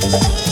Please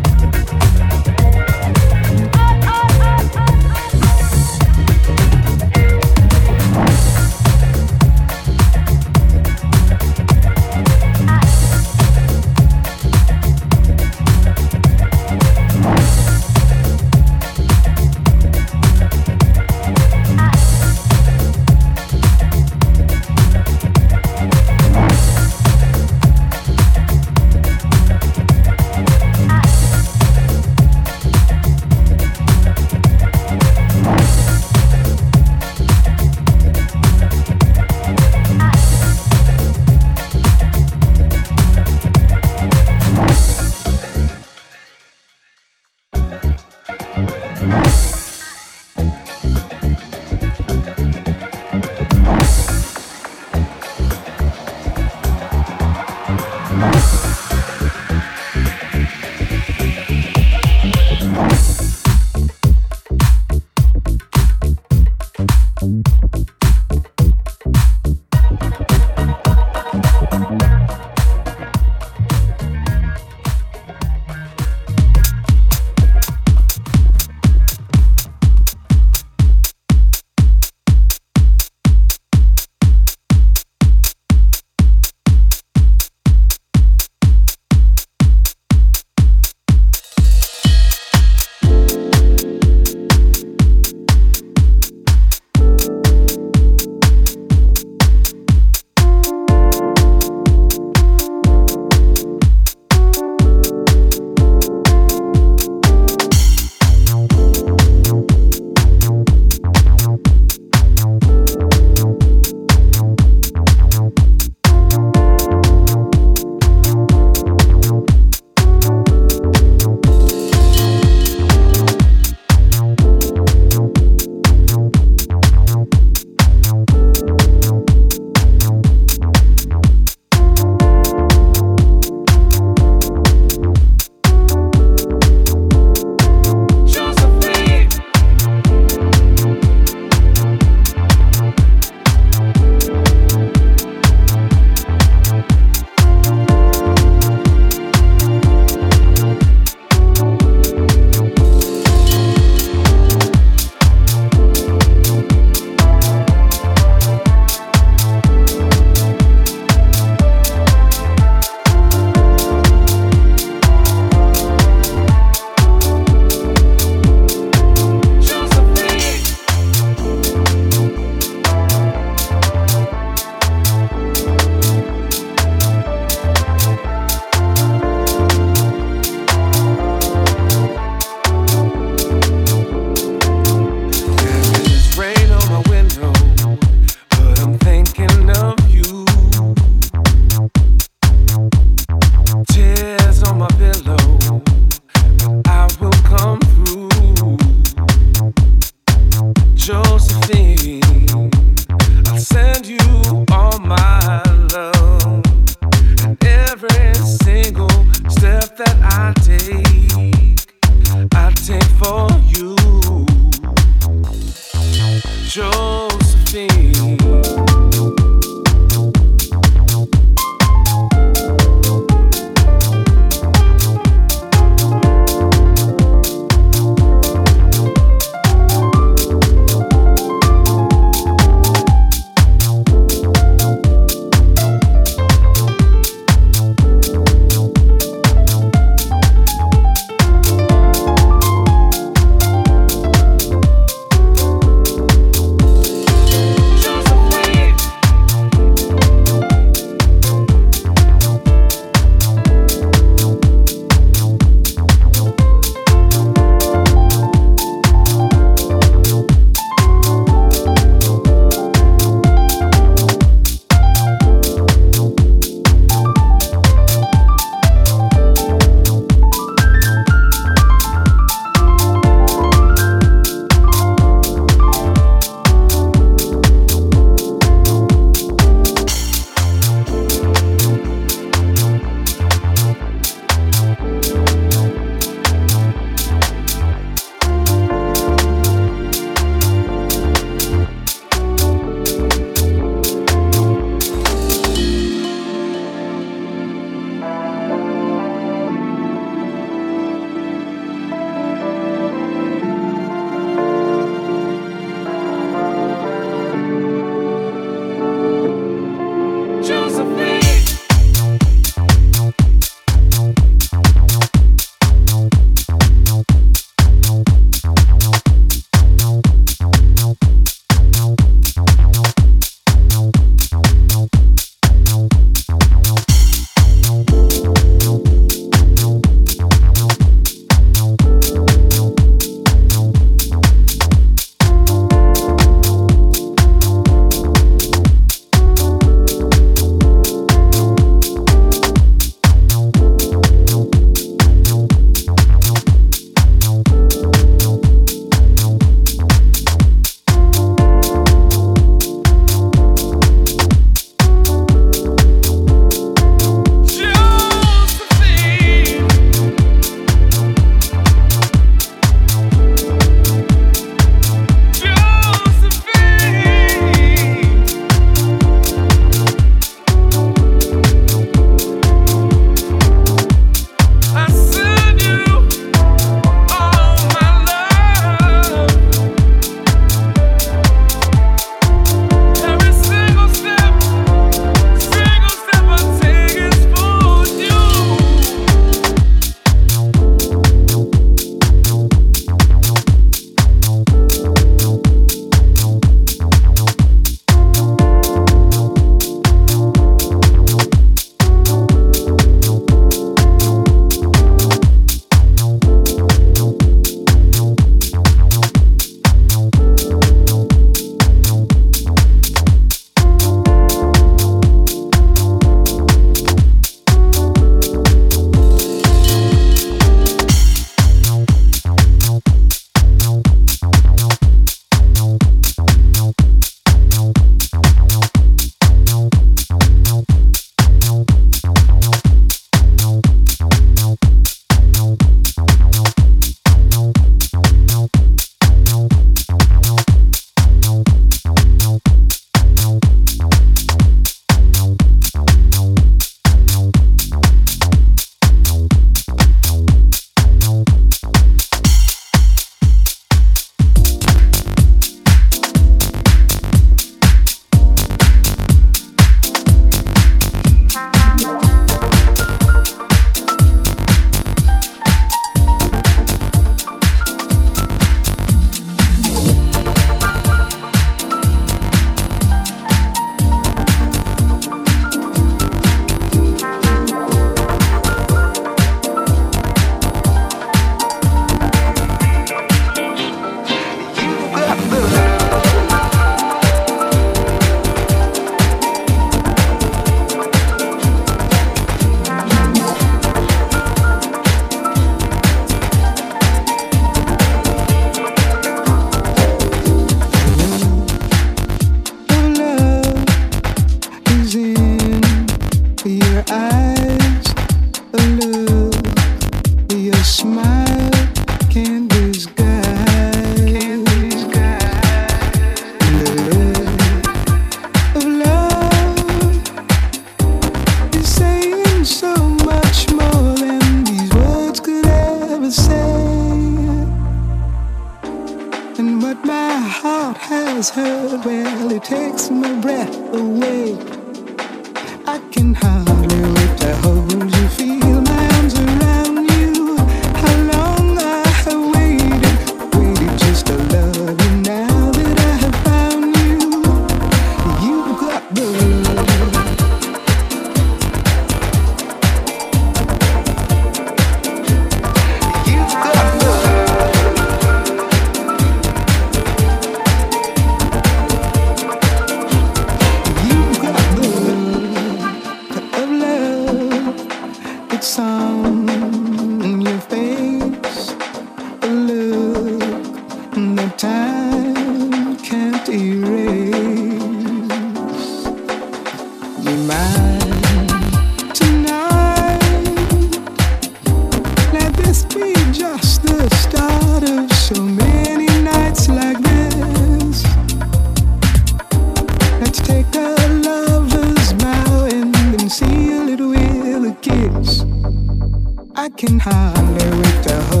You can hardly you better believe,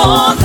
you